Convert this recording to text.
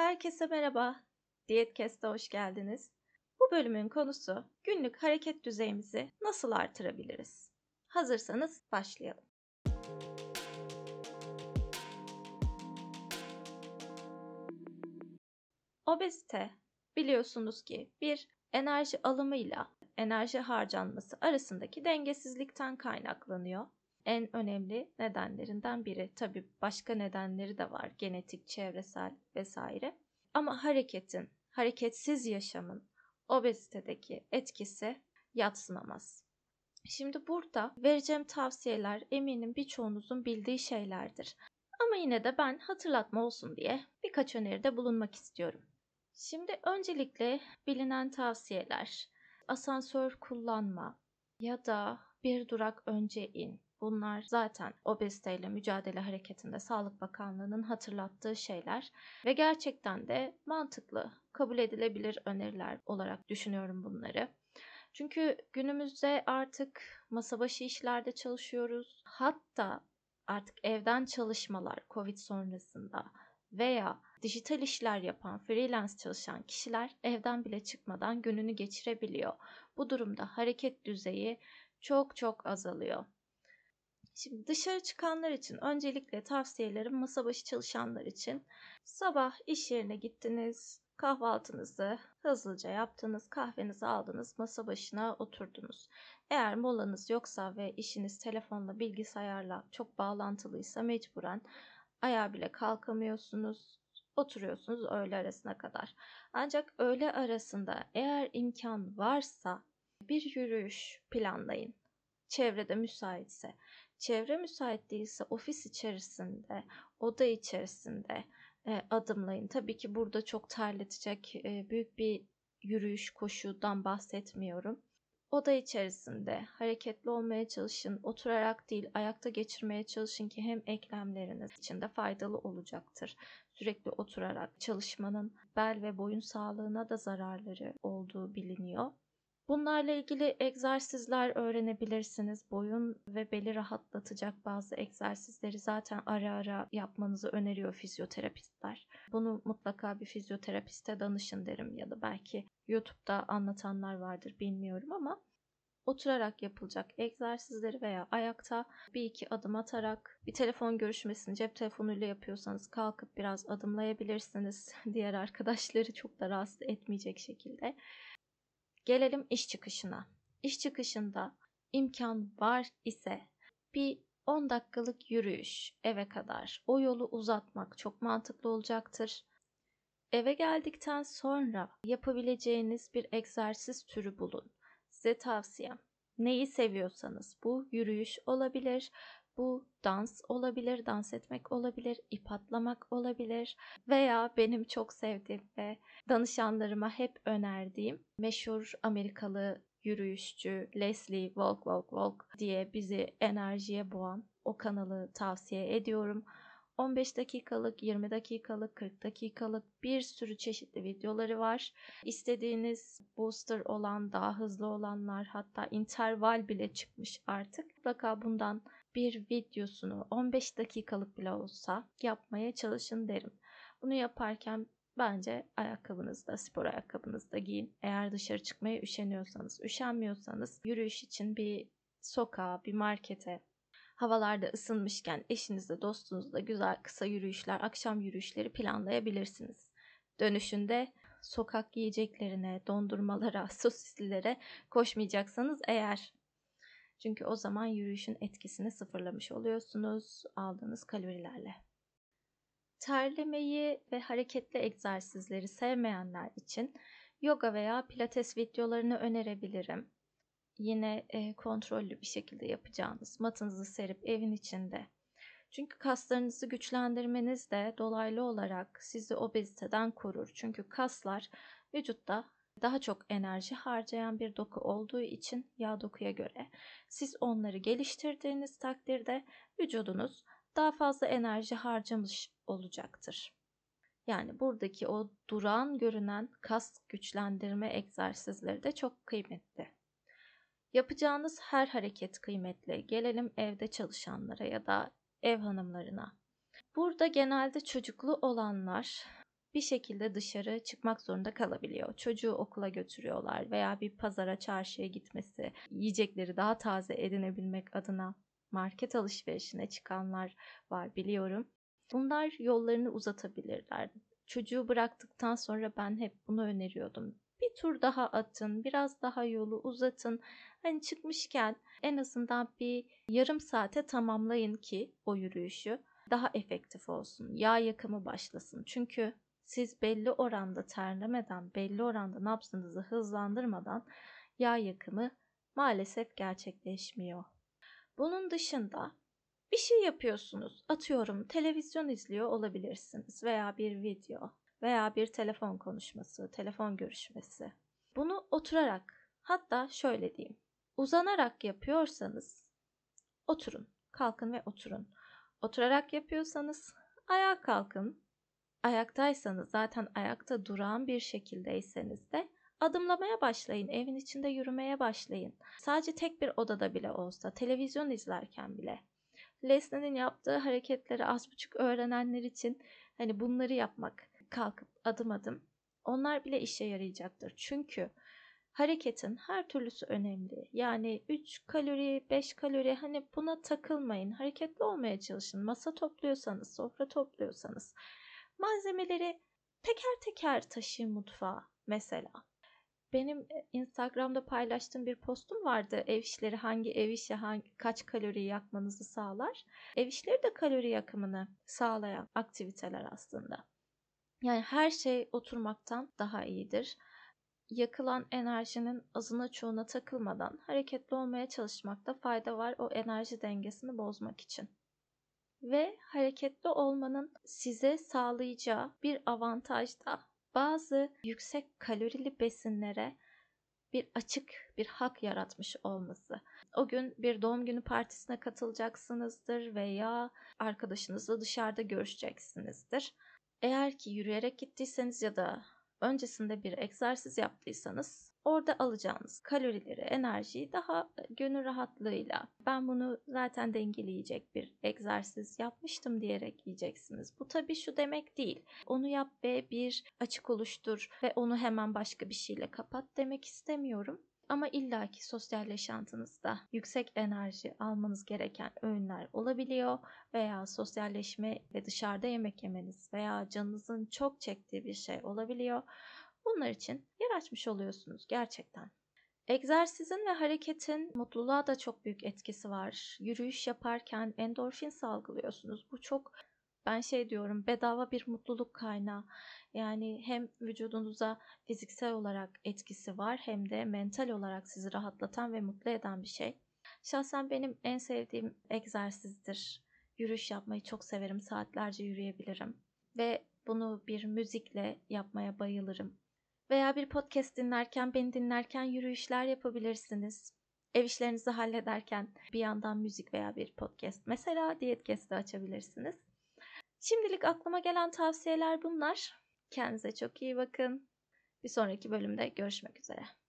Herkese merhaba. Diyetkest'e hoş geldiniz. Bu bölümün konusu günlük hareket düzeyimizi nasıl artırabiliriz? Hazırsanız başlayalım. Obezite biliyorsunuz ki bir enerji alımıyla enerji harcanması arasındaki dengesizlikten kaynaklanıyor. En önemli nedenlerinden biri. Tabii başka nedenleri de var. Genetik, çevresel vesaire. Ama hareketin, hareketsiz yaşamın obezitedeki etkisi yatsınamaz. Şimdi burada vereceğim tavsiyeler eminim birçoğunuzun bildiği şeylerdir. Ama yine de ben hatırlatma olsun diye birkaç öneride bulunmak istiyorum. Şimdi öncelikle bilinen tavsiyeler asansör kullanma ya da bir durak önce in. Bunlar zaten obeziteyle mücadele hareketinde Sağlık Bakanlığı'nın hatırlattığı şeyler ve gerçekten de mantıklı, kabul edilebilir öneriler olarak düşünüyorum bunları. Çünkü günümüzde artık masa başı işlerde çalışıyoruz. Hatta artık evden çalışmalar Covid sonrasında veya dijital işler yapan, freelance çalışan kişiler evden bile çıkmadan gününü geçirebiliyor. Bu durumda hareket düzeyi çok çok azalıyor. Şimdi dışarı çıkanlar için öncelikle tavsiyelerim masa başı çalışanlar için sabah iş yerine gittiniz, kahvaltınızı hızlıca yaptınız, kahvenizi aldınız, masa başına oturdunuz. Eğer molanız yoksa ve işiniz telefonla, bilgisayarla çok bağlantılıysa mecburen ayağa bile kalkamıyorsunuz. Oturuyorsunuz öğle arasına kadar. Ancak öğle arasında eğer imkan varsa bir yürüyüş planlayın. Çevrede müsaitse. Çevre müsait değilse ofis içerisinde, oda içerisinde e, adımlayın. Tabii ki burada çok terletecek e, büyük bir yürüyüş, koşudan bahsetmiyorum. Oda içerisinde hareketli olmaya çalışın. Oturarak değil, ayakta geçirmeye çalışın ki hem eklemleriniz için de faydalı olacaktır. Sürekli oturarak çalışmanın bel ve boyun sağlığına da zararları olduğu biliniyor. Bunlarla ilgili egzersizler öğrenebilirsiniz. Boyun ve beli rahatlatacak bazı egzersizleri zaten ara ara yapmanızı öneriyor fizyoterapistler. Bunu mutlaka bir fizyoterapiste danışın derim ya da belki YouTube'da anlatanlar vardır bilmiyorum ama oturarak yapılacak egzersizleri veya ayakta bir iki adım atarak bir telefon görüşmesini cep telefonuyla yapıyorsanız kalkıp biraz adımlayabilirsiniz. Diğer arkadaşları çok da rahatsız etmeyecek şekilde. Gelelim iş çıkışına. İş çıkışında imkan var ise bir 10 dakikalık yürüyüş eve kadar o yolu uzatmak çok mantıklı olacaktır. Eve geldikten sonra yapabileceğiniz bir egzersiz türü bulun. Size tavsiyem. Neyi seviyorsanız bu yürüyüş olabilir, bu dans olabilir, dans etmek olabilir, ip atlamak olabilir veya benim çok sevdiğim ve danışanlarıma hep önerdiğim meşhur Amerikalı yürüyüşçü Leslie Walk Walk Walk diye bizi enerjiye boğan o kanalı tavsiye ediyorum. 15 dakikalık, 20 dakikalık, 40 dakikalık bir sürü çeşitli videoları var. İstediğiniz booster olan, daha hızlı olanlar hatta interval bile çıkmış artık. Mutlaka bundan bir videosunu 15 dakikalık bile olsa yapmaya çalışın derim. Bunu yaparken bence ayakkabınızda, spor ayakkabınızda giyin. Eğer dışarı çıkmaya üşeniyorsanız, üşenmiyorsanız yürüyüş için bir sokağa, bir markete, havalarda ısınmışken eşinizle, dostunuzla güzel kısa yürüyüşler, akşam yürüyüşleri planlayabilirsiniz. Dönüşünde sokak yiyeceklerine, dondurmalara, sosislilere koşmayacaksanız eğer çünkü o zaman yürüyüşün etkisini sıfırlamış oluyorsunuz aldığınız kalorilerle. Terlemeyi ve hareketli egzersizleri sevmeyenler için yoga veya pilates videolarını önerebilirim. Yine e, kontrollü bir şekilde yapacağınız matınızı serip evin içinde. Çünkü kaslarınızı güçlendirmeniz de dolaylı olarak sizi obeziteden korur. Çünkü kaslar vücutta daha çok enerji harcayan bir doku olduğu için yağ dokuya göre siz onları geliştirdiğiniz takdirde vücudunuz daha fazla enerji harcamış olacaktır. Yani buradaki o duran görünen kas güçlendirme egzersizleri de çok kıymetli. Yapacağınız her hareket kıymetli. Gelelim evde çalışanlara ya da ev hanımlarına. Burada genelde çocuklu olanlar bir şekilde dışarı çıkmak zorunda kalabiliyor. Çocuğu okula götürüyorlar veya bir pazara, çarşıya gitmesi, yiyecekleri daha taze edinebilmek adına market alışverişine çıkanlar var biliyorum. Bunlar yollarını uzatabilirler. Çocuğu bıraktıktan sonra ben hep bunu öneriyordum. Bir tur daha atın, biraz daha yolu uzatın. Hani çıkmışken en azından bir yarım saate tamamlayın ki o yürüyüşü daha efektif olsun. Yağ yakımı başlasın. Çünkü siz belli oranda terlemeden, belli oranda nabzınızı hızlandırmadan yağ yakımı maalesef gerçekleşmiyor. Bunun dışında bir şey yapıyorsunuz. Atıyorum televizyon izliyor olabilirsiniz veya bir video veya bir telefon konuşması, telefon görüşmesi. Bunu oturarak hatta şöyle diyeyim. Uzanarak yapıyorsanız oturun, kalkın ve oturun. Oturarak yapıyorsanız ayağa kalkın. Ayaktaysanız zaten ayakta duran bir şekildeyseniz de adımlamaya başlayın. Evin içinde yürümeye başlayın. Sadece tek bir odada bile olsa, televizyon izlerken bile. Leslie'nin yaptığı hareketleri az buçuk öğrenenler için hani bunları yapmak, kalkıp adım adım onlar bile işe yarayacaktır. Çünkü hareketin her türlüsü önemli. Yani 3 kalori, 5 kalori hani buna takılmayın. Hareketli olmaya çalışın. Masa topluyorsanız, sofra topluyorsanız malzemeleri teker teker taşıyın mutfağa mesela. Benim e, Instagram'da paylaştığım bir postum vardı. Ev işleri hangi ev işi hangi, kaç kalori yakmanızı sağlar? Ev işleri de kalori yakımını sağlayan aktiviteler aslında. Yani her şey oturmaktan daha iyidir. Yakılan enerjinin azına çoğuna takılmadan hareketli olmaya çalışmakta fayda var o enerji dengesini bozmak için. Ve hareketli olmanın size sağlayacağı bir avantaj da bazı yüksek kalorili besinlere bir açık bir hak yaratmış olması. O gün bir doğum günü partisine katılacaksınızdır veya arkadaşınızla dışarıda görüşeceksinizdir. Eğer ki yürüyerek gittiyseniz ya da öncesinde bir egzersiz yaptıysanız orada alacağınız kalorileri, enerjiyi daha e, gönül rahatlığıyla ben bunu zaten dengeleyecek bir egzersiz yapmıştım diyerek yiyeceksiniz. Bu tabii şu demek değil. Onu yap ve bir açık oluştur ve onu hemen başka bir şeyle kapat demek istemiyorum. Ama illaki sosyal yaşantınızda yüksek enerji almanız gereken öğünler olabiliyor veya sosyalleşme ve dışarıda yemek yemeniz veya canınızın çok çektiği bir şey olabiliyor. Bunlar için yer açmış oluyorsunuz gerçekten. Egzersizin ve hareketin mutluluğa da çok büyük etkisi var. Yürüyüş yaparken endorfin salgılıyorsunuz. Bu çok ben şey diyorum bedava bir mutluluk kaynağı. Yani hem vücudunuza fiziksel olarak etkisi var hem de mental olarak sizi rahatlatan ve mutlu eden bir şey. Şahsen benim en sevdiğim egzersizdir. Yürüyüş yapmayı çok severim. Saatlerce yürüyebilirim. Ve bunu bir müzikle yapmaya bayılırım. Veya bir podcast dinlerken, beni dinlerken yürüyüşler yapabilirsiniz. Ev işlerinizi hallederken bir yandan müzik veya bir podcast. Mesela diyet de açabilirsiniz. Şimdilik aklıma gelen tavsiyeler bunlar. Kendinize çok iyi bakın. Bir sonraki bölümde görüşmek üzere.